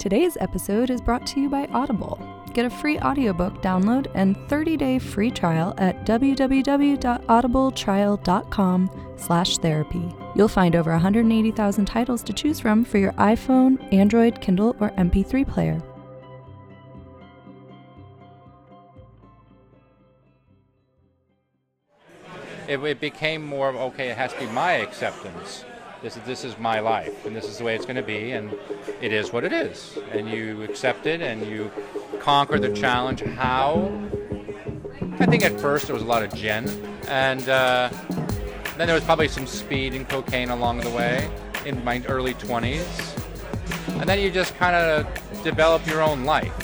Today's episode is brought to you by Audible. Get a free audiobook download and 30-day free trial at www.audibletrial.com slash therapy. You'll find over 180,000 titles to choose from for your iPhone, Android, Kindle, or MP3 player. it, it became more of okay, it has to be my acceptance. This is this is my life, and this is the way it's going to be, and it is what it is. And you accept it, and you conquer the challenge. How? I think at first there was a lot of gin, and uh, then there was probably some speed and cocaine along the way in my early 20s, and then you just kind of develop your own life,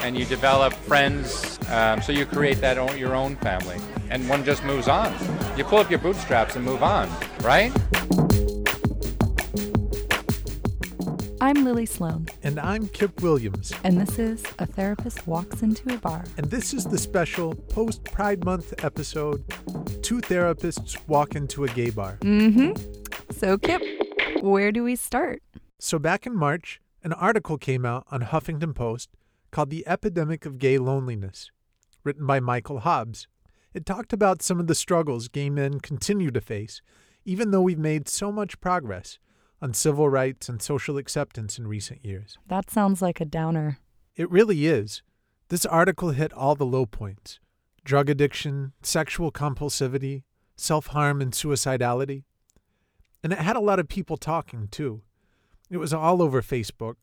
and you develop friends. Um, so you create that own, your own family and one just moves on. You pull up your bootstraps and move on, right? I'm Lily Sloane, And I'm Kip Williams. and this is A Therapist Walks Into a Bar. And this is the special post Pride Month episode Two Therapists Walk into a Gay Bar. Mm-hmm. So, Kip, where do we start? So, back in March, an article came out on Huffington Post called The Epidemic of Gay Loneliness, written by Michael Hobbs. It talked about some of the struggles gay men continue to face, even though we've made so much progress on civil rights and social acceptance in recent years. That sounds like a downer. It really is. This article hit all the low points drug addiction, sexual compulsivity, self harm, and suicidality. And it had a lot of people talking, too. It was all over Facebook.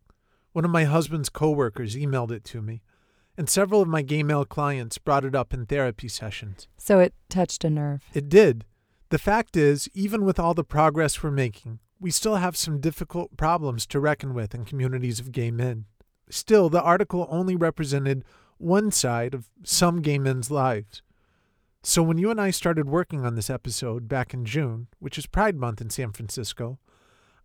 One of my husband's coworkers emailed it to me, and several of my gay male clients brought it up in therapy sessions. So it touched a nerve. It did. The fact is, even with all the progress we're making, we still have some difficult problems to reckon with in communities of gay men. Still, the article only represented one side of some gay men's lives. So when you and I started working on this episode back in June, which is Pride Month in San Francisco,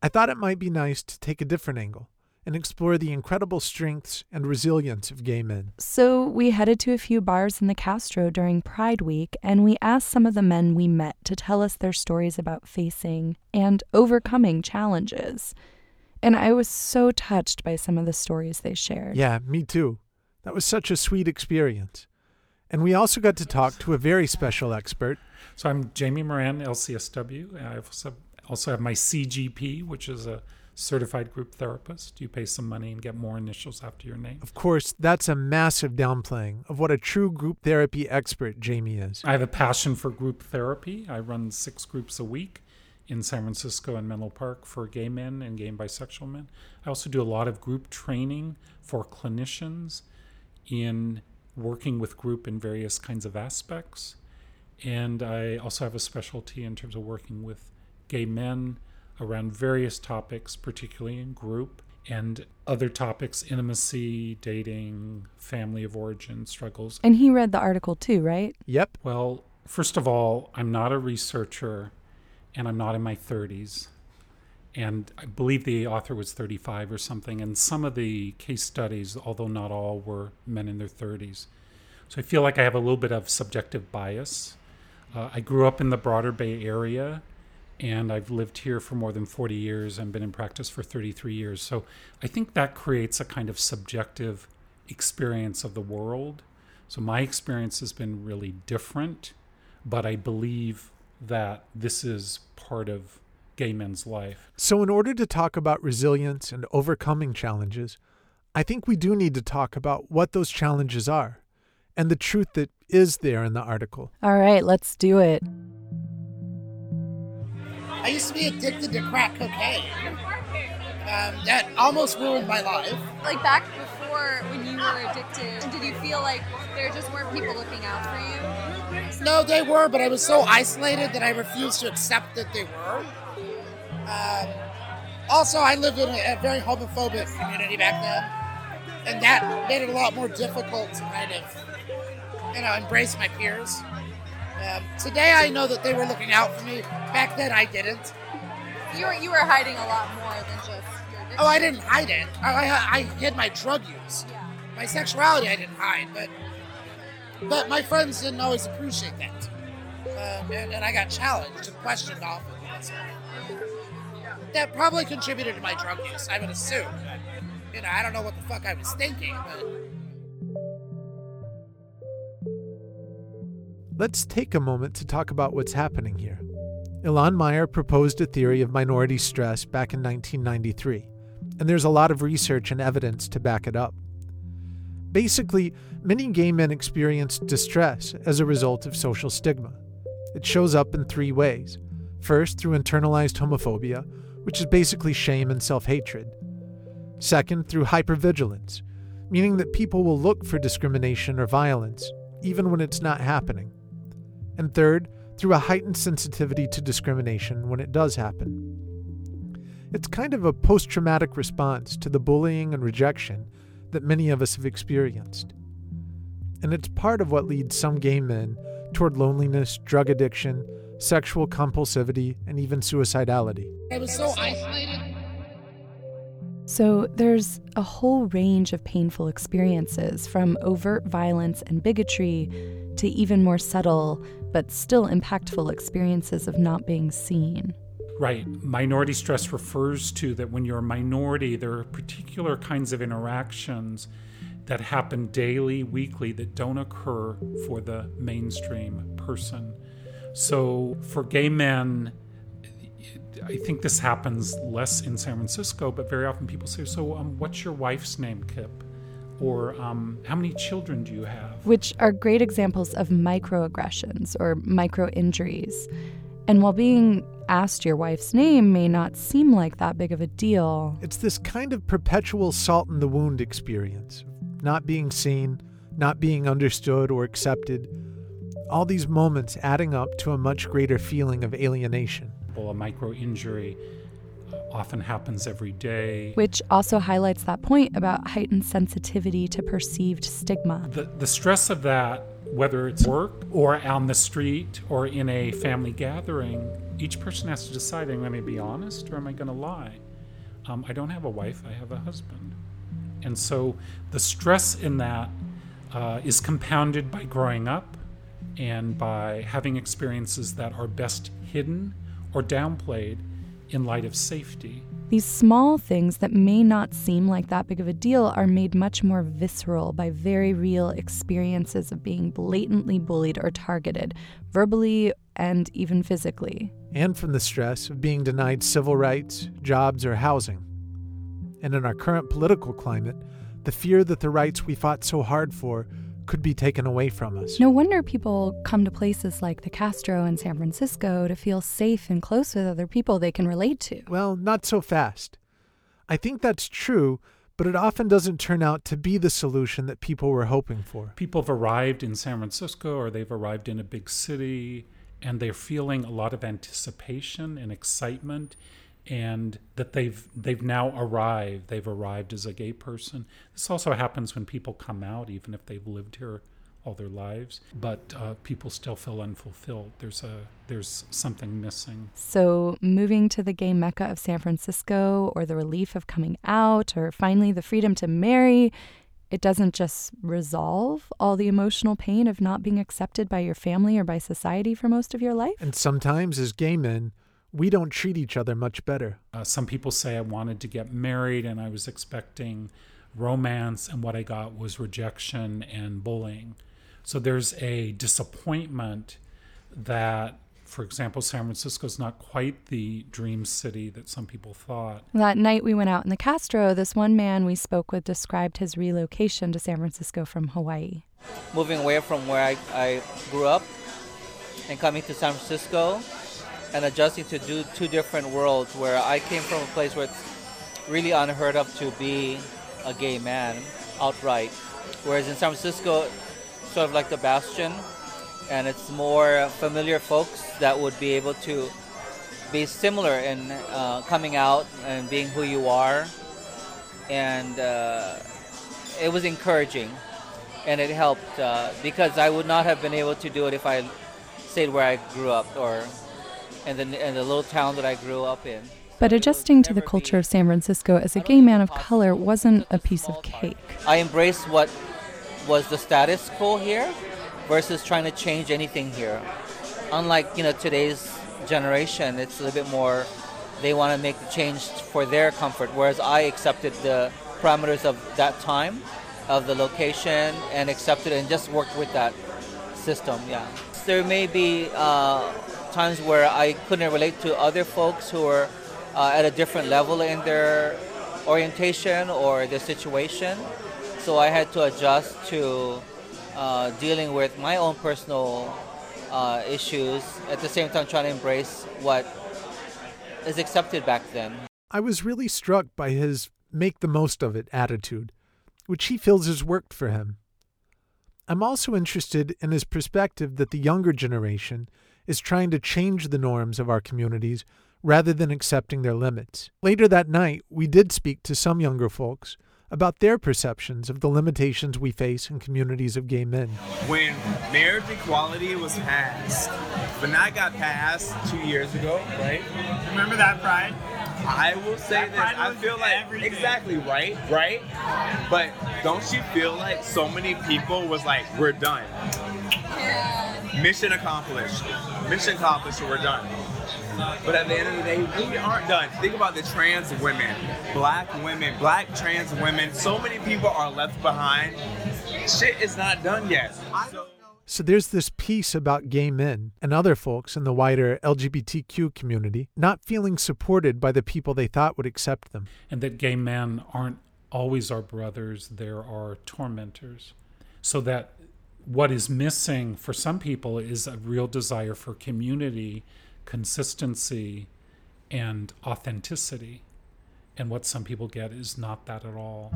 I thought it might be nice to take a different angle and explore the incredible strengths and resilience of gay men. So we headed to a few bars in the Castro during Pride Week, and we asked some of the men we met to tell us their stories about facing and overcoming challenges. And I was so touched by some of the stories they shared. Yeah, me too. That was such a sweet experience. And we also got to talk to a very special expert. So I'm Jamie Moran, LCSW. I also also have my CGP, which is a certified group therapist. You pay some money and get more initials after your name. Of course, that's a massive downplaying of what a true group therapy expert Jamie is. I have a passion for group therapy. I run six groups a week in San Francisco and Menlo Park for gay men and gay and bisexual men. I also do a lot of group training for clinicians in working with group in various kinds of aspects. And I also have a specialty in terms of working with gay men around various topics, particularly in group, and other topics intimacy, dating, family of origin, struggles. And he read the article too, right? Yep. Well, first of all, I'm not a researcher and I'm not in my 30s. And I believe the author was 35 or something. And some of the case studies, although not all, were men in their 30s. So I feel like I have a little bit of subjective bias. Uh, I grew up in the broader Bay Area and I've lived here for more than 40 years and been in practice for 33 years. So I think that creates a kind of subjective experience of the world. So my experience has been really different, but I believe that this is part of gay men's life. So, in order to talk about resilience and overcoming challenges, I think we do need to talk about what those challenges are and the truth that is there in the article. All right, let's do it. I used to be addicted to crack cocaine. Um, that almost ruined my life. Like back before when you were addicted, did you feel like there just weren't people looking out for you? No, they were, but I was so isolated that I refused to accept that they were. Um, also, I lived in a, a very homophobic community back then, and that made it a lot more difficult to kind of, you know, embrace my peers. Um, today, I know that they were looking out for me. Back then, I didn't. You were you were hiding a lot more than just your. Oh, I didn't hide it. I, I, I hid my drug use. Yeah. My sexuality, I didn't hide, but but my friends didn't always appreciate that, um, and, and I got challenged and questioned often. So that probably contributed to my drug use. I would assume. You know, I don't know what the fuck I was thinking, but Let's take a moment to talk about what's happening here. Ilan Meyer proposed a theory of minority stress back in 1993, and there's a lot of research and evidence to back it up. Basically, many gay men experience distress as a result of social stigma. It shows up in three ways. First, through internalized homophobia, which is basically shame and self hatred. Second, through hypervigilance, meaning that people will look for discrimination or violence, even when it's not happening. And third, through a heightened sensitivity to discrimination when it does happen. It's kind of a post traumatic response to the bullying and rejection that many of us have experienced. And it's part of what leads some gay men toward loneliness, drug addiction, sexual compulsivity, and even suicidality. I was so isolated. So, there's a whole range of painful experiences from overt violence and bigotry to even more subtle but still impactful experiences of not being seen. Right. Minority stress refers to that when you're a minority, there are particular kinds of interactions that happen daily, weekly, that don't occur for the mainstream person. So for gay men, I think this happens less in San Francisco, but very often people say, So, um, what's your wife's name, Kip? Or um, how many children do you have? Which are great examples of microaggressions or micro injuries. And while being asked your wife's name may not seem like that big of a deal, It's this kind of perpetual salt in the wound experience not being seen, not being understood or accepted. All these moments adding up to a much greater feeling of alienation. A micro injury often happens every day. which also highlights that point about heightened sensitivity to perceived stigma. The, the stress of that, whether it's work or on the street or in a family gathering, each person has to decide am I going to be honest or am I going to lie? Um, I don't have a wife, I have a husband. And so the stress in that uh, is compounded by growing up and by having experiences that are best hidden or downplayed in light of safety. These small things that may not seem like that big of a deal are made much more visceral by very real experiences of being blatantly bullied or targeted, verbally and even physically. and from the stress of being denied civil rights, jobs, or housing. And in our current political climate, the fear that the rights we fought so hard for could be taken away from us. No wonder people come to places like the Castro in San Francisco to feel safe and close with other people they can relate to. Well, not so fast. I think that's true, but it often doesn't turn out to be the solution that people were hoping for. people have arrived in San Francisco or they've arrived in a big city and they're feeling a lot of anticipation and excitement and that they've they've now arrived they've arrived as a gay person. This also happens when people come out even if they've lived here all their lives but uh, people still feel unfulfilled. There's a there's something missing. So, moving to the gay mecca of San Francisco, or the relief of coming out, or finally the freedom to marry, it doesn't just resolve all the emotional pain of not being accepted by your family or by society for most of your life. And sometimes, as gay men, we don't treat each other much better. Uh, some people say I wanted to get married and I was expecting romance, and what I got was rejection and bullying. So there's a disappointment that, for example, San Francisco is not quite the dream city that some people thought. That night we went out in the Castro, this one man we spoke with described his relocation to San Francisco from Hawaii. moving away from where I, I grew up and coming to San Francisco and adjusting to do two different worlds where I came from a place where it's really unheard of to be a gay man outright. Whereas in San Francisco, sort of like the bastion, and it's more familiar folks that would be able to be similar in uh, coming out and being who you are. And uh, it was encouraging and it helped uh, because I would not have been able to do it if I stayed where I grew up or in the, in the little town that I grew up in. But adjusting to the culture of San Francisco as a gay man of color wasn't a piece of cake. I embraced what was the status quo here versus trying to change anything here. Unlike you know today's generation, it's a little bit more. They want to make the change for their comfort, whereas I accepted the parameters of that time, of the location, and accepted and just worked with that system. Yeah. There may be uh, times where I couldn't relate to other folks who were uh, at a different level in their orientation or their situation. So I had to adjust to uh, dealing with my own personal uh, issues at the same time trying to embrace what is accepted back then. I was really struck by his make the most of it attitude, which he feels has worked for him. I'm also interested in his perspective that the younger generation is trying to change the norms of our communities rather than accepting their limits. Later that night, we did speak to some younger folks about their perceptions of the limitations we face in communities of gay men. When marriage equality was passed, when that got passed two years ago, right? Remember that pride? I will say That this. I feel like everything. exactly right, right. But don't you feel like so many people was like, "We're done, mission accomplished, mission accomplished, so we're done." But at the end of the day, we aren't done. Think about the trans women, black women, black trans women. So many people are left behind. Shit is not done yet. So- So there's this piece about gay men and other folks in the wider LGBTQ community not feeling supported by the people they thought would accept them. and that gay men aren't always our brothers, there are our tormentors. So that what is missing for some people is a real desire for community, consistency, and authenticity. And what some people get is not that at all.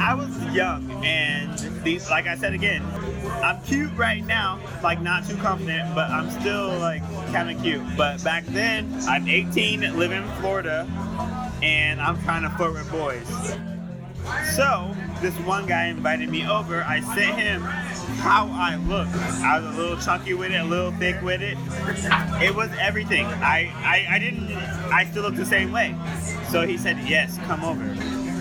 I was young, and these, like I said again, I'm cute right now, like not too confident, but I'm still like kind of cute. But back then, I'm 18, living in Florida, and I'm trying to flirt with boys. So this one guy invited me over. I sent him how I look. I was a little chunky with it, a little thick with it. It was everything. I, I, I didn't. I still look the same way. So he said, "Yes, come over."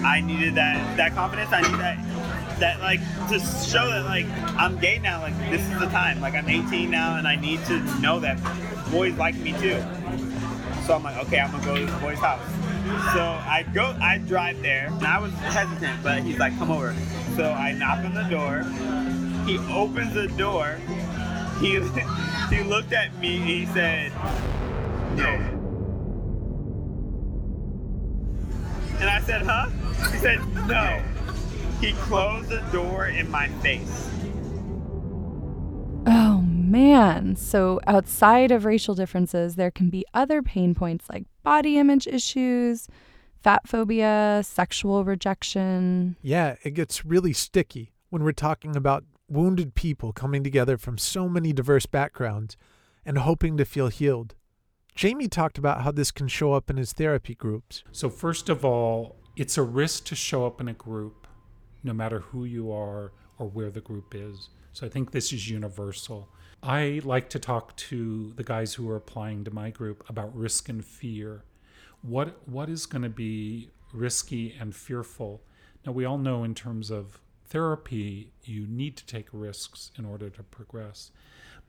I needed that that confidence. I need that that like to show that like I'm gay now. Like this is the time. Like I'm 18 now, and I need to know that boys like me too. So I'm like, okay, I'm gonna go to this boy's house. So I go, I drive there, and I was hesitant, but he's like, come over. So I knock on the door. He opens the door. He he looked at me. and He said, no. And I said, huh? He said, no. He closed the door in my face. Oh man. So outside of racial differences, there can be other pain points like body image issues, fat phobia, sexual rejection. Yeah, it gets really sticky when we're talking about wounded people coming together from so many diverse backgrounds and hoping to feel healed. Jamie talked about how this can show up in his therapy groups. So, first of all, it's a risk to show up in a group, no matter who you are or where the group is. So, I think this is universal. I like to talk to the guys who are applying to my group about risk and fear. What what is going to be risky and fearful? Now, we all know in terms of therapy, you need to take risks in order to progress.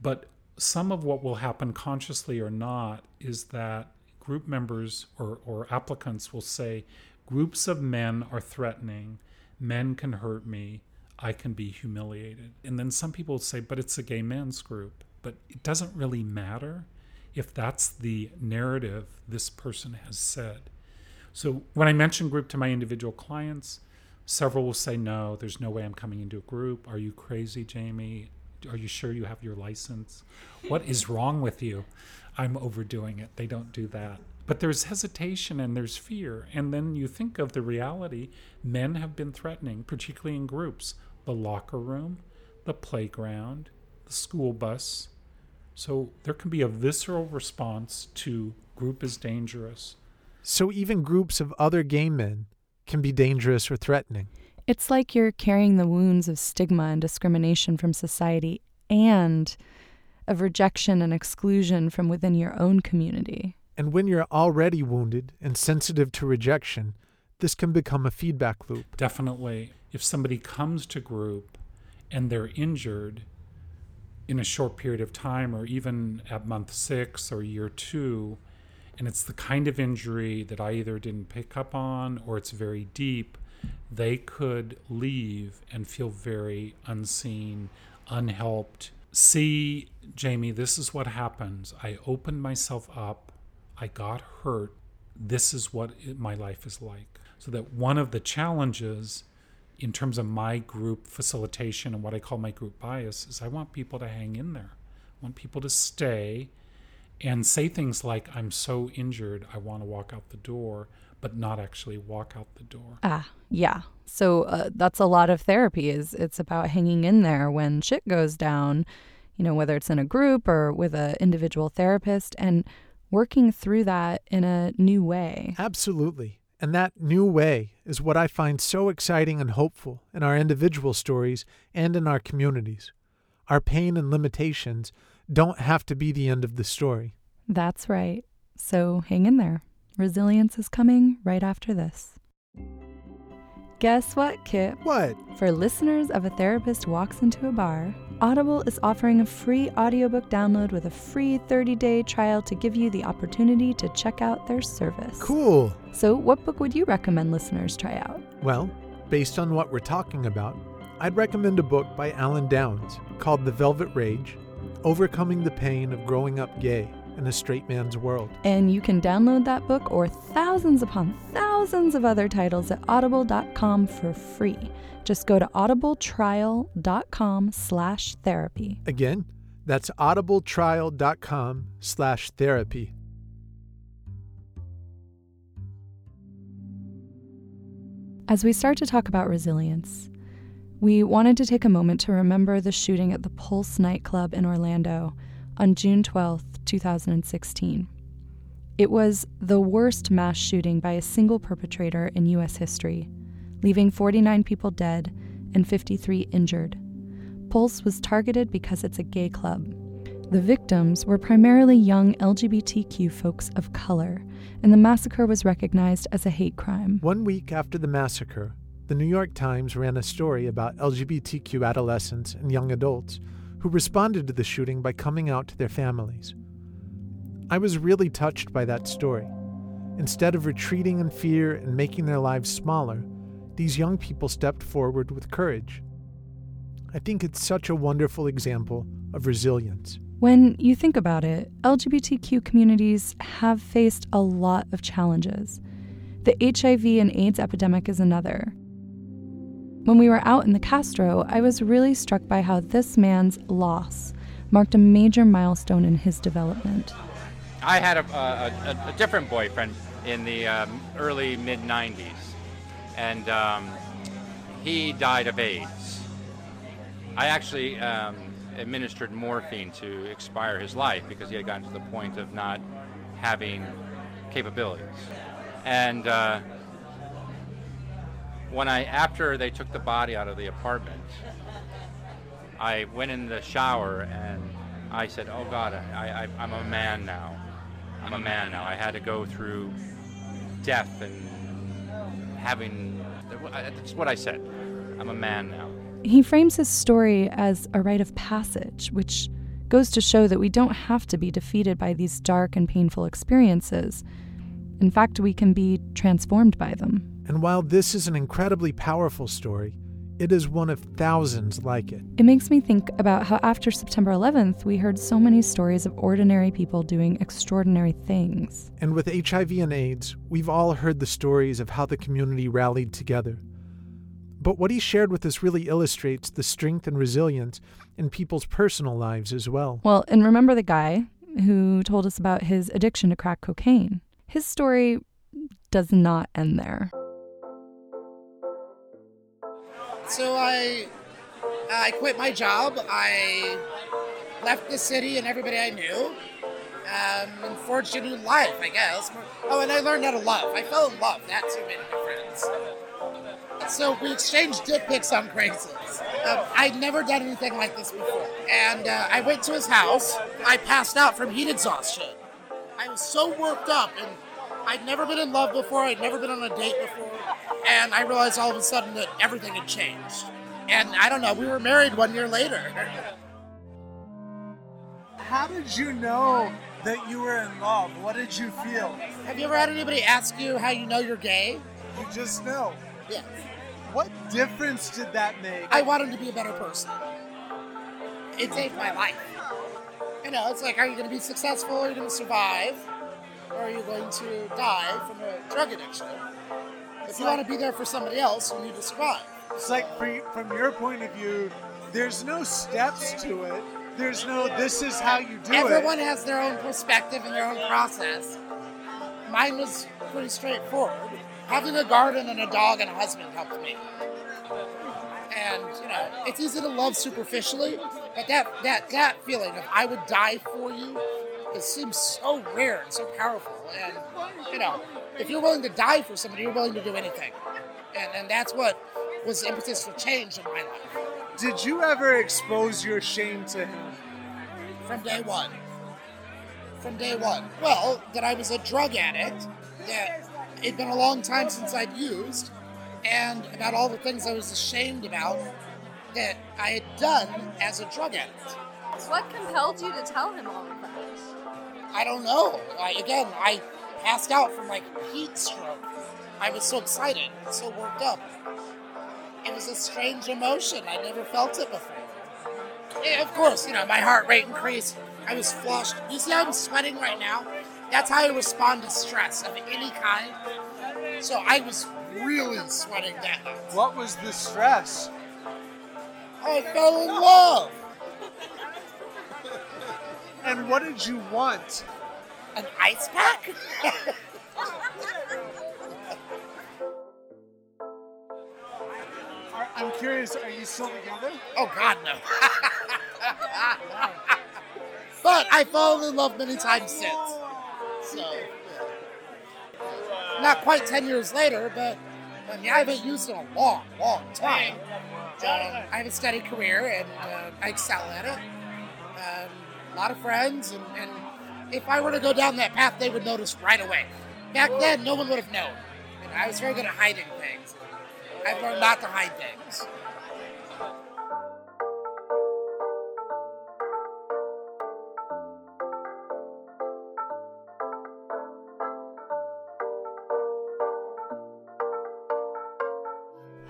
But some of what will happen consciously or not is that group members or, or applicants will say groups of men are threatening men can hurt me i can be humiliated and then some people say but it's a gay men's group but it doesn't really matter if that's the narrative this person has said so when i mention group to my individual clients several will say no there's no way i'm coming into a group are you crazy jamie are you sure you have your license? What is wrong with you? I'm overdoing it. They don't do that. But there's hesitation and there's fear. And then you think of the reality men have been threatening, particularly in groups the locker room, the playground, the school bus. So there can be a visceral response to group is dangerous. So even groups of other gay men can be dangerous or threatening. It's like you're carrying the wounds of stigma and discrimination from society and of rejection and exclusion from within your own community. And when you're already wounded and sensitive to rejection, this can become a feedback loop. Definitely. If somebody comes to group and they're injured in a short period of time, or even at month six or year two, and it's the kind of injury that I either didn't pick up on or it's very deep, they could leave and feel very unseen, unhelped. See, Jamie, this is what happens. I opened myself up, I got hurt. This is what it, my life is like. So that one of the challenges in terms of my group facilitation and what I call my group bias is I want people to hang in there. I want people to stay and say things like, I'm so injured, I want to walk out the door, but not actually walk out the door. Ah, yeah. So uh, that's a lot of therapy is it's about hanging in there when shit goes down, you know, whether it's in a group or with an individual therapist and working through that in a new way. Absolutely. And that new way is what I find so exciting and hopeful in our individual stories and in our communities. Our pain and limitations don't have to be the end of the story. That's right. So hang in there. Resilience is coming right after this. Guess what, Kip? What? For listeners of A Therapist Walks Into a Bar, Audible is offering a free audiobook download with a free 30 day trial to give you the opportunity to check out their service. Cool. So, what book would you recommend listeners try out? Well, based on what we're talking about, I'd recommend a book by Alan Downs called The Velvet Rage Overcoming the Pain of Growing Up Gay in a Straight Man's World. And you can download that book or thousands upon thousands of other titles at audible.com for free. Just go to audibletrial.com slash therapy. Again, that's audibletrial.com slash therapy. As we start to talk about resilience, we wanted to take a moment to remember the shooting at the Pulse nightclub in Orlando on June 12, 2016. It was the worst mass shooting by a single perpetrator in U.S. history, leaving 49 people dead and 53 injured. Pulse was targeted because it's a gay club. The victims were primarily young LGBTQ folks of color, and the massacre was recognized as a hate crime. One week after the massacre, the New York Times ran a story about LGBTQ adolescents and young adults who responded to the shooting by coming out to their families. I was really touched by that story. Instead of retreating in fear and making their lives smaller, these young people stepped forward with courage. I think it's such a wonderful example of resilience. When you think about it, LGBTQ communities have faced a lot of challenges. The HIV and AIDS epidemic is another. When we were out in the Castro, I was really struck by how this man's loss marked a major milestone in his development. I had a, a, a different boyfriend in the um, early mid 90s, and um, he died of AIDS. I actually um, administered morphine to expire his life because he had gotten to the point of not having capabilities. And uh, when I, after they took the body out of the apartment, I went in the shower and I said, "Oh God, I, I, I'm a man now. I'm a man now. I had to go through death and having. That's what I said. I'm a man now." He frames his story as a rite of passage, which goes to show that we don't have to be defeated by these dark and painful experiences. In fact, we can be transformed by them. And while this is an incredibly powerful story, it is one of thousands like it. It makes me think about how after September 11th, we heard so many stories of ordinary people doing extraordinary things. And with HIV and AIDS, we've all heard the stories of how the community rallied together. But what he shared with us really illustrates the strength and resilience in people's personal lives as well. Well, and remember the guy who told us about his addiction to crack cocaine? His story does not end there. So I I quit my job. I left the city and everybody I knew. Um, and forged a new life, I guess. Oh, and I learned how to love. I fell in love. That's who made me friends. So we exchanged dick pics on Craigslist. Um, I'd never done anything like this before. And uh, I went to his house. I passed out from heat exhaustion. I was so worked up, and I'd never been in love before. I'd never been on a date before. And I realized all of a sudden that everything had changed. And I don't know, we were married one year later. How did you know that you were in love? What did you feel? Have you ever had anybody ask you how you know you're gay? You just know. Yeah. What difference did that make? I wanted to be a better person. It saved my life. You know, it's like, are you going to be successful? Are you going to survive? Or are you going to die from a drug addiction? If you want to be there for somebody else, you need to survive. It's like from your point of view, there's no steps to it. There's no this is how you do Everyone it. Everyone has their own perspective and their own process. Mine was pretty straightforward. Having a garden and a dog and a husband helped me. And you know, it's easy to love superficially, but that that that feeling of I would die for you, it seems so rare and so powerful. And you know, if you're willing to die for somebody, you're willing to do anything. And and that's what was the impetus for change in my life Did you ever expose your shame to him? from day one. From day one. Well, that I was a drug addict, that it'd been a long time since I'd used, and about all the things I was ashamed about that I had done as a drug addict. What compelled you to tell him all of that? I don't know. I, again, I passed out from like heat stroke. I was so excited, so worked up. It was a strange emotion. I never felt it before. Yeah, of course, you know, my heart rate increased. I was flushed. You see how I'm sweating right now? That's how I respond to stress of any kind. So I was really sweating that night. What was the stress? I fell in love. And what did you want? An ice pack? Are- I'm curious, are you still together? Oh God, no. but I've fallen in love many times since. So, not quite ten years later, but I mean, I haven't used it in a long, long time. Um, I have a steady career and uh, I excel at it. A lot of friends, and, and if I were to go down that path, they would notice right away. Back then, no one would have known. And I was very good at hiding things. I've learned not to hide things.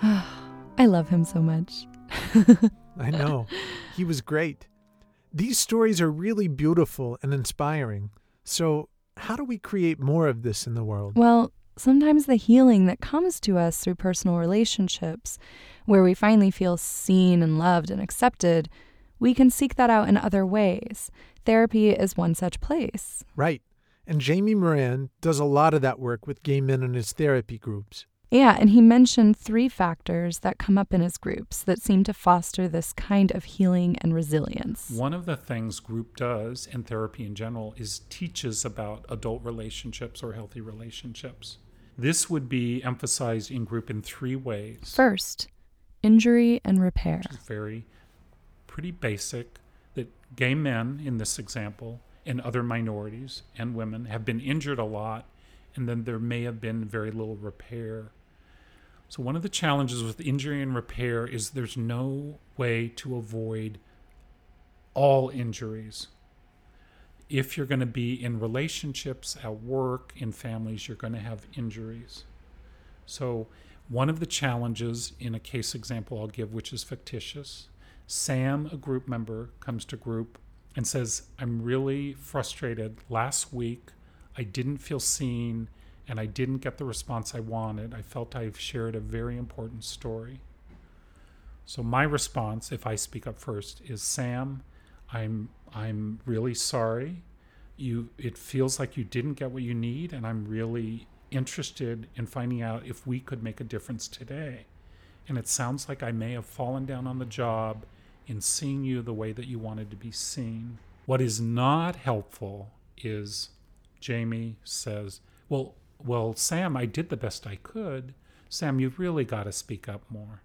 I love him so much. I know. He was great. These stories are really beautiful and inspiring. So, how do we create more of this in the world? Well, sometimes the healing that comes to us through personal relationships, where we finally feel seen and loved and accepted, we can seek that out in other ways. Therapy is one such place. Right. And Jamie Moran does a lot of that work with gay men in his therapy groups. Yeah, and he mentioned three factors that come up in his groups that seem to foster this kind of healing and resilience. One of the things group does in therapy in general is teaches about adult relationships or healthy relationships. This would be emphasized in group in three ways. First, injury and repair. Very pretty basic that gay men in this example and other minorities and women have been injured a lot and then there may have been very little repair. So one of the challenges with injury and repair is there's no way to avoid all injuries. If you're going to be in relationships, at work, in families, you're going to have injuries. So, one of the challenges in a case example I'll give, which is fictitious, Sam, a group member, comes to group and says, I'm really frustrated. Last week, I didn't feel seen and I didn't get the response I wanted. I felt I've shared a very important story. So my response, if I speak up first, is Sam, I'm I'm really sorry. You it feels like you didn't get what you need and I'm really interested in finding out if we could make a difference today. And it sounds like I may have fallen down on the job in seeing you the way that you wanted to be seen. What is not helpful is Jamie says, "Well, well, Sam, I did the best I could. Sam, you've really got to speak up more."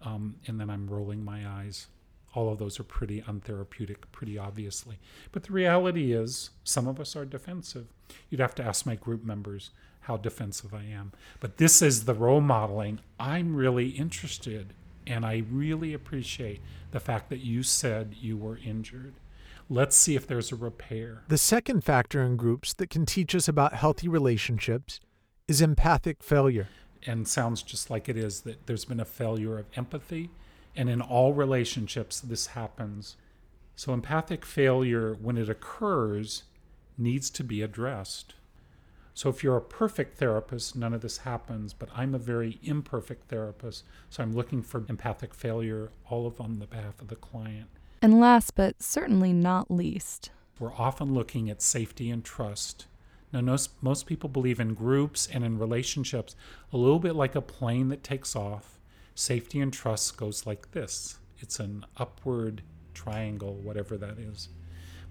Um, and then I'm rolling my eyes. All of those are pretty untherapeutic, pretty obviously. But the reality is, some of us are defensive. You'd have to ask my group members how defensive I am. But this is the role modeling. I'm really interested, and I really appreciate the fact that you said you were injured. Let's see if there's a repair. The second factor in groups that can teach us about healthy relationships is empathic failure. And sounds just like it is that there's been a failure of empathy. And in all relationships, this happens. So, empathic failure, when it occurs, needs to be addressed. So, if you're a perfect therapist, none of this happens, but I'm a very imperfect therapist, so I'm looking for empathic failure all of on the behalf of the client. And last but certainly not least, we're often looking at safety and trust. Now, most, most people believe in groups and in relationships a little bit like a plane that takes off. Safety and trust goes like this it's an upward triangle, whatever that is.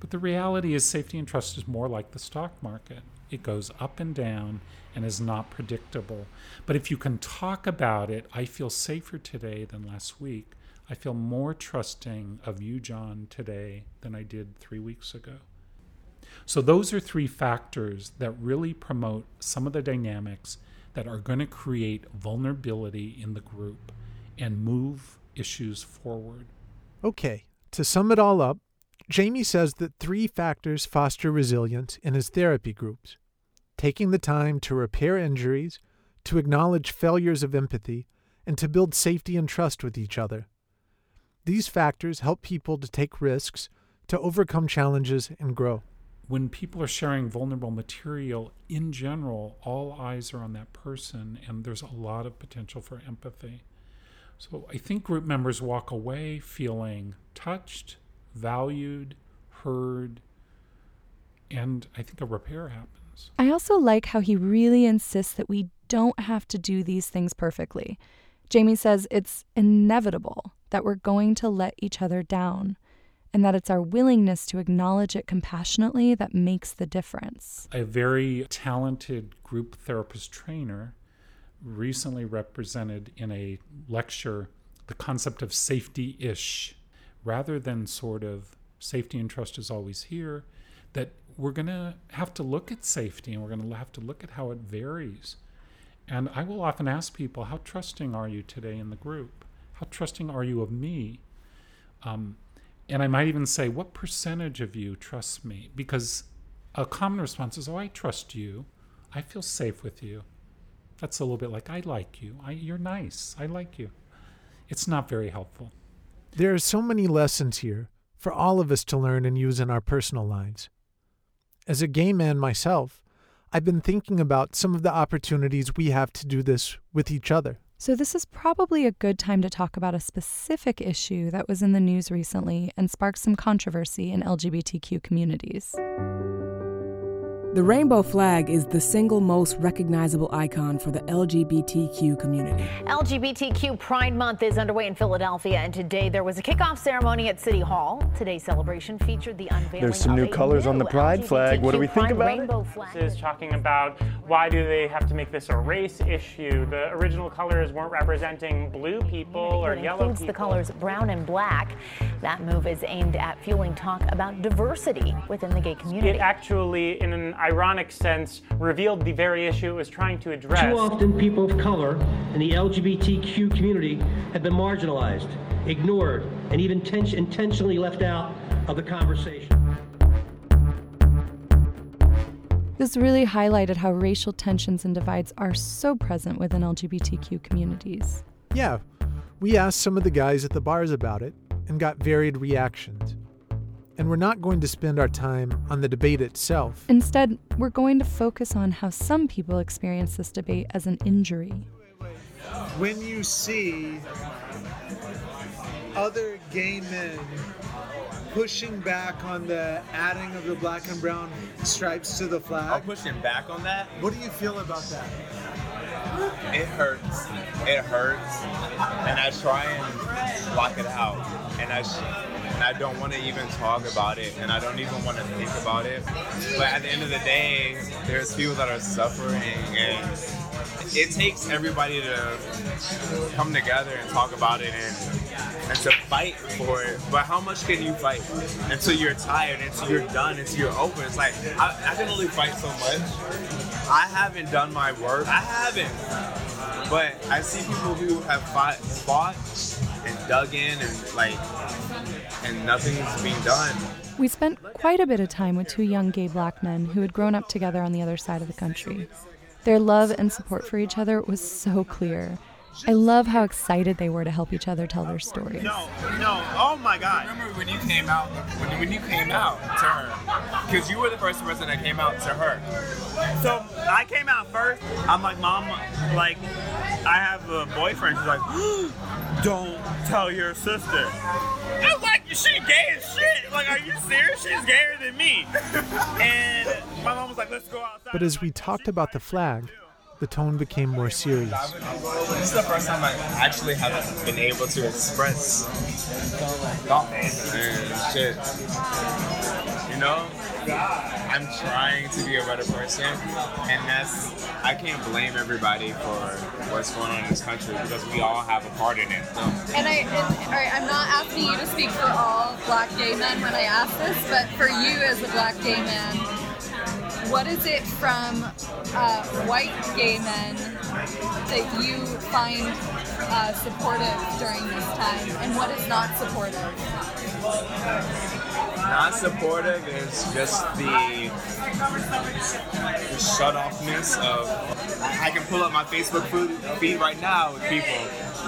But the reality is, safety and trust is more like the stock market. It goes up and down and is not predictable. But if you can talk about it, I feel safer today than last week. I feel more trusting of you, John, today than I did three weeks ago. So, those are three factors that really promote some of the dynamics that are going to create vulnerability in the group and move issues forward. Okay, to sum it all up, Jamie says that three factors foster resilience in his therapy groups taking the time to repair injuries, to acknowledge failures of empathy, and to build safety and trust with each other. These factors help people to take risks, to overcome challenges, and grow. When people are sharing vulnerable material, in general, all eyes are on that person, and there's a lot of potential for empathy. So I think group members walk away feeling touched, valued, heard, and I think a repair happens. I also like how he really insists that we don't have to do these things perfectly. Jamie says it's inevitable that we're going to let each other down and that it's our willingness to acknowledge it compassionately that makes the difference. A very talented group therapist trainer recently represented in a lecture the concept of safety ish rather than sort of safety and trust is always here, that we're going to have to look at safety and we're going to have to look at how it varies. And I will often ask people, How trusting are you today in the group? How trusting are you of me? Um, and I might even say, What percentage of you trusts me? Because a common response is, Oh, I trust you. I feel safe with you. That's a little bit like, I like you. I, you're nice. I like you. It's not very helpful. There are so many lessons here for all of us to learn and use in our personal lives. As a gay man myself, I've been thinking about some of the opportunities we have to do this with each other. So, this is probably a good time to talk about a specific issue that was in the news recently and sparked some controversy in LGBTQ communities. The rainbow flag is the single most recognizable icon for the LGBTQ community. LGBTQ Pride Month is underway in Philadelphia, and today there was a kickoff ceremony at City Hall. Today's celebration featured the unveiling There's some new colors on the Pride flag. What do we think about rainbow Flag. This is talking about why do they have to make this a race issue? The original colors weren't representing blue people or it yellow includes people. the colors brown and black. That move is aimed at fueling talk about diversity within the gay community. It actually, in an ironic sense, revealed the very issue it was trying to address. Too often, people of color in the LGBTQ community have been marginalized, ignored, and even ten- intentionally left out of the conversation. This really highlighted how racial tensions and divides are so present within LGBTQ communities. Yeah, we asked some of the guys at the bars about it and got varied reactions. And we're not going to spend our time on the debate itself. Instead, we're going to focus on how some people experience this debate as an injury. When you see other gay men pushing back on the adding of the black and brown stripes to the flag, I'm pushing back on that. what do you feel about that? It hurts. It hurts, and I try and block it out, and I sh- and I don't want to even talk about it, and I don't even want to think about it. But at the end of the day, there's people that are suffering, and it takes everybody to come together and talk about it and and to fight for it. But how much can you fight until you're tired, until you're done, until you're over? It's like I, I can only fight so much. I haven't done my work. I haven't. But I see people who have fought, fought and dug in and like, and nothing's being done. We spent quite a bit of time with two young gay black men who had grown up together on the other side of the country. Their love and support for each other was so clear. I love how excited they were to help each other tell their stories. No, no, oh my God. Remember when you came out, when, when you came out to her, because you were the first person that came out to her. So I came out first. I'm like, Mom, like, I have a boyfriend. She's like, don't tell your sister. I was like, she gay as shit. Like, are you serious? She's gayer than me. And my mom was like, let's go outside. But as we talked about the flag, the tone became more serious. This is the first time I actually have been able to express thoughts and shit. You know? I'm trying to be a better person, and that's I can't blame everybody for what's going on in this country because we all have a part in it. So. And I, and, all right, I'm not asking you to speak for all black gay men when I ask this, but for you as a black gay man, what is it from uh, white gay men that you find uh, supportive during this time, and what is not supportive? Not supportive is just the, the shut offness of. I can pull up my Facebook feed right now with people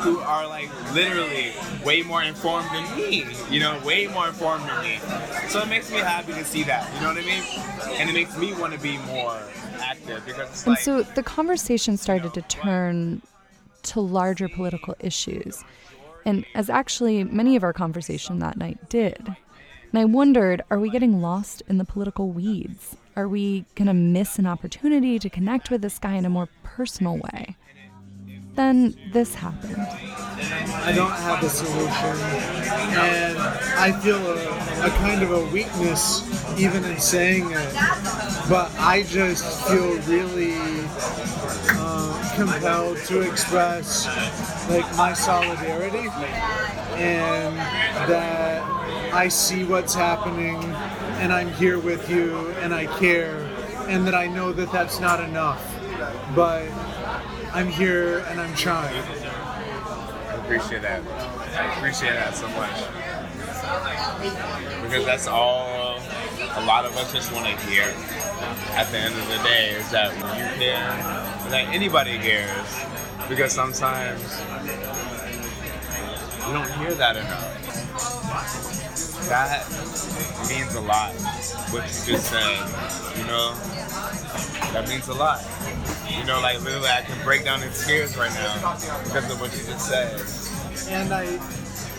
who are like literally way more informed than me. You know, way more informed than me. So it makes me happy to see that. You know what I mean? And it makes me want to be more active because it's And like. so the conversation started to turn to larger political issues. And as actually many of our conversation that night did. And I wondered are we getting lost in the political weeds? Are we going to miss an opportunity to connect with this guy in a more personal way? Then this happened. I don't have a solution, and I feel a, a kind of a weakness even in saying it. But I just feel really uh, compelled to express like my solidarity and that I see what's happening and I'm here with you and I care and that I know that that's not enough. But I'm here and I'm trying. I appreciate that. I appreciate that so much. Because that's all a lot of us just want to hear at the end of the day is that you care, that anybody cares. Because sometimes we don't hear that enough. That means a lot. What you just said, you know, that means a lot. You know, like literally, I can break down in tears right now because of what you just said. And I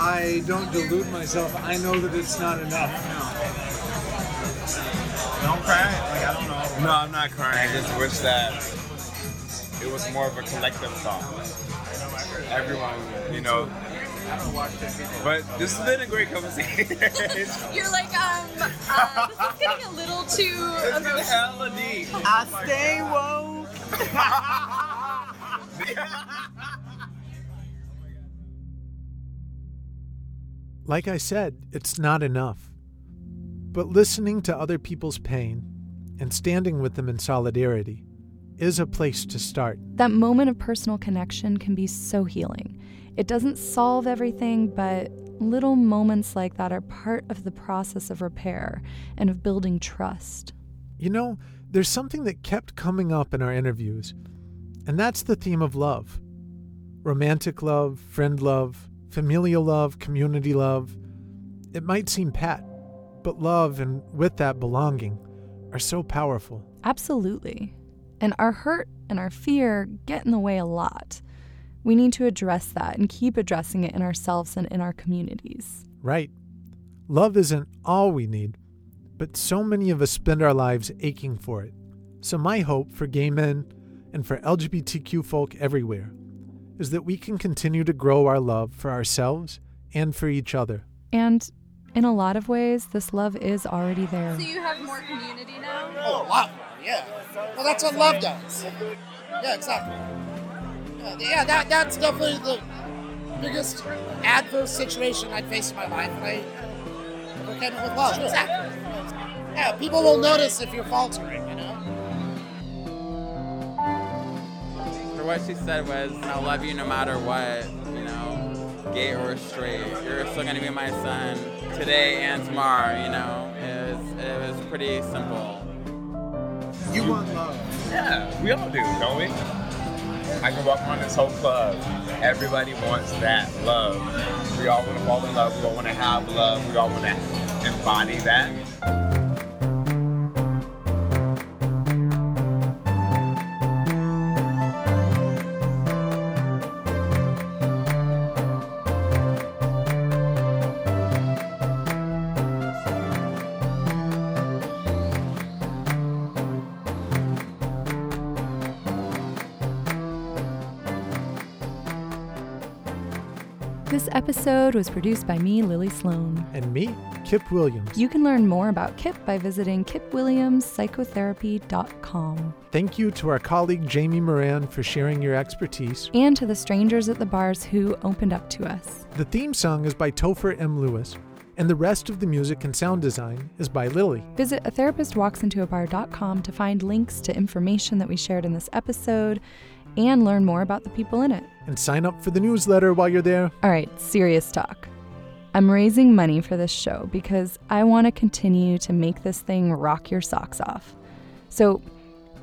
I don't delude myself. I know that it's not enough. No. Don't cry. Like I don't know. No, I'm not crying. I just wish that it was more of a collective thought. Everyone, you know. But this has been a great conversation. You're like, um, uh, this is getting a little too It's been emotional. hella deep. I stay woke. Like I said, it's not enough. But listening to other people's pain and standing with them in solidarity is a place to start. That moment of personal connection can be so healing. It doesn't solve everything, but little moments like that are part of the process of repair and of building trust. You know, there's something that kept coming up in our interviews, and that's the theme of love romantic love, friend love, familial love, community love. It might seem pat, but love and with that belonging are so powerful. Absolutely. And our hurt and our fear get in the way a lot. We need to address that and keep addressing it in ourselves and in our communities. Right. Love isn't all we need, but so many of us spend our lives aching for it. So, my hope for gay men and for LGBTQ folk everywhere is that we can continue to grow our love for ourselves and for each other. And in a lot of ways, this love is already there. So you have more community now? Oh, a lot more, yeah. Well, that's what love does. Yeah, exactly. Yeah, yeah that, that's definitely the biggest adverse situation I'd face in my life, and I overcame it with love. Exactly. Yeah, people will notice if you're faltering, you know? For what she said was, I love you no matter what, you know, gay or straight. You're still gonna be my son today and tomorrow, you know. it was it was pretty simple. You want love. Yeah, we all do, don't we? I can walk around this whole club. Everybody wants that love. We all want to fall in love. We all want to have love. We all want to embody that. Episode was produced by me, Lily Sloane. And me, Kip Williams. You can learn more about Kip by visiting kipwilliamspsychotherapy.com. Thank you to our colleague Jamie Moran for sharing your expertise. And to the strangers at the bars who opened up to us. The theme song is by Topher M. Lewis, and the rest of the music and sound design is by Lily. Visit a therapistwalksintoabar.com to find links to information that we shared in this episode and learn more about the people in it. And sign up for the newsletter while you're there. All right, serious talk. I'm raising money for this show because I want to continue to make this thing rock your socks off. So,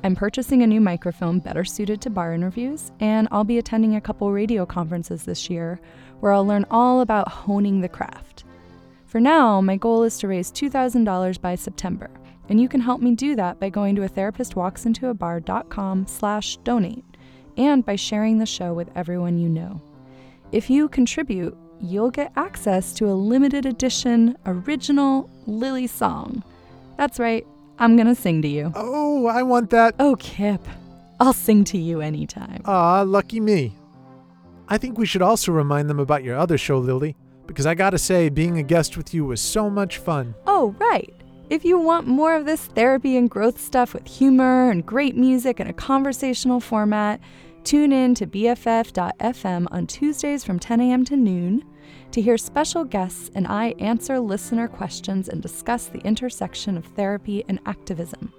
I'm purchasing a new microphone better suited to bar interviews, and I'll be attending a couple radio conferences this year where I'll learn all about honing the craft. For now, my goal is to raise $2,000 by September, and you can help me do that by going to a therapistwalksintoabar.com slash donate and by sharing the show with everyone you know. If you contribute, you'll get access to a limited edition original Lily song. That's right, I'm gonna sing to you. Oh, I want that. Oh, Kip, I'll sing to you anytime. Ah, lucky me. I think we should also remind them about your other show, Lily, because I gotta say, being a guest with you was so much fun. Oh, right. If you want more of this therapy and growth stuff with humor and great music and a conversational format, tune in to BFF.fm on Tuesdays from 10 a.m. to noon to hear special guests and I answer listener questions and discuss the intersection of therapy and activism.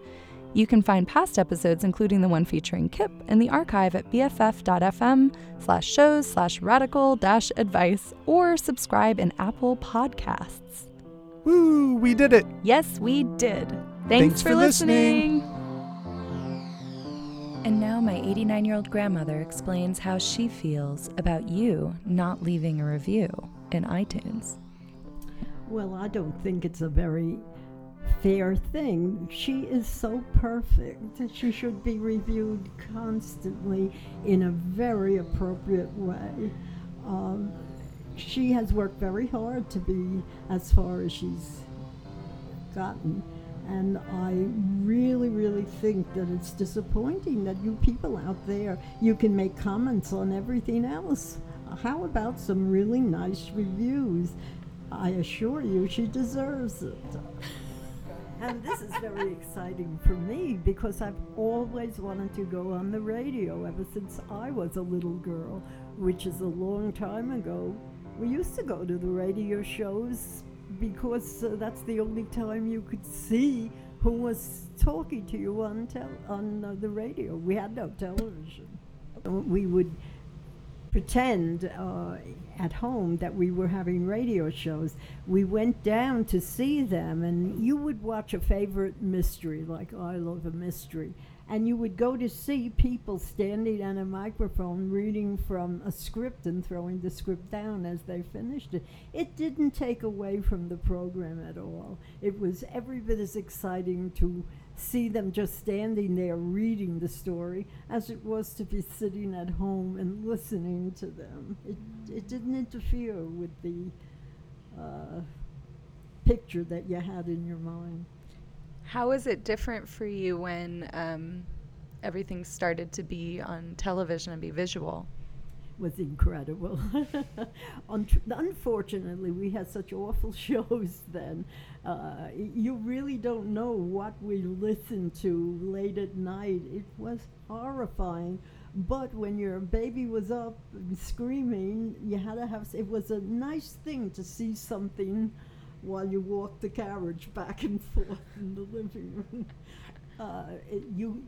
You can find past episodes, including the one featuring Kip, in the archive at bff.fm slash shows slash radical dash advice or subscribe in Apple Podcasts. Woo, we did it. Yes, we did. Thanks, Thanks for, for listening. listening. And now my 89 year old grandmother explains how she feels about you not leaving a review in iTunes. Well, I don't think it's a very fair thing. She is so perfect that she should be reviewed constantly in a very appropriate way. Um, she has worked very hard to be as far as she's gotten. And I really, really think that it's disappointing that you people out there, you can make comments on everything else. How about some really nice reviews? I assure you she deserves it. And this is very exciting for me because I've always wanted to go on the radio ever since I was a little girl, which is a long time ago. We used to go to the radio shows because uh, that's the only time you could see who was talking to you on tel- on uh, the radio. We had no television. We would pretend uh, at home that we were having radio shows. We went down to see them, and you would watch a favorite mystery, like I Love a Mystery, and you would go to see people standing on a microphone reading from a script and throwing the script down as they finished it. It didn't take away from the program at all. It was every bit as exciting to see them just standing there reading the story as it was to be sitting at home and listening to them. It, it didn't interfere with the uh, picture that you had in your mind. How is it different for you when um, everything started to be on television and be visual? was incredible. Unfortunately, we had such awful shows then. Uh, you really don't know what we listened to late at night. It was horrifying. But when your baby was up screaming, you had to have. It was a nice thing to see something while you walk the carriage back and forth in the living room. Uh, it, you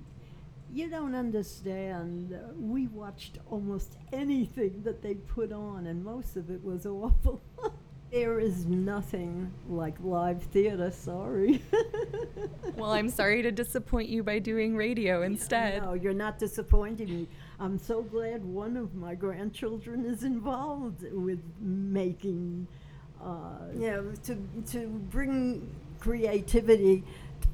you don't understand. Uh, we watched almost anything that they put on, and most of it was awful. There is nothing like live theater, sorry. Well, I'm sorry to disappoint you by doing radio instead. No, you're not disappointing me. I'm so glad one of my grandchildren is involved with making, uh, you know, to, to bring creativity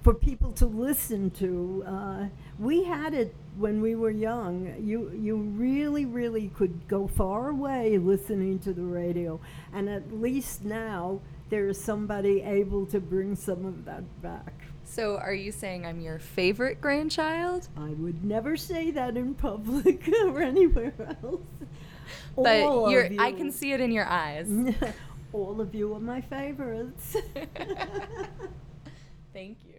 for people to listen to. Uh, we had it when we were young. You, you really, really could go far away listening to the radio. And at least now, there is somebody able to bring some of that back. So, are you saying I'm your favorite grandchild? I would never say that in public or anywhere else. But you're, you. I can see it in your eyes. All of you are my favorites. Thank you.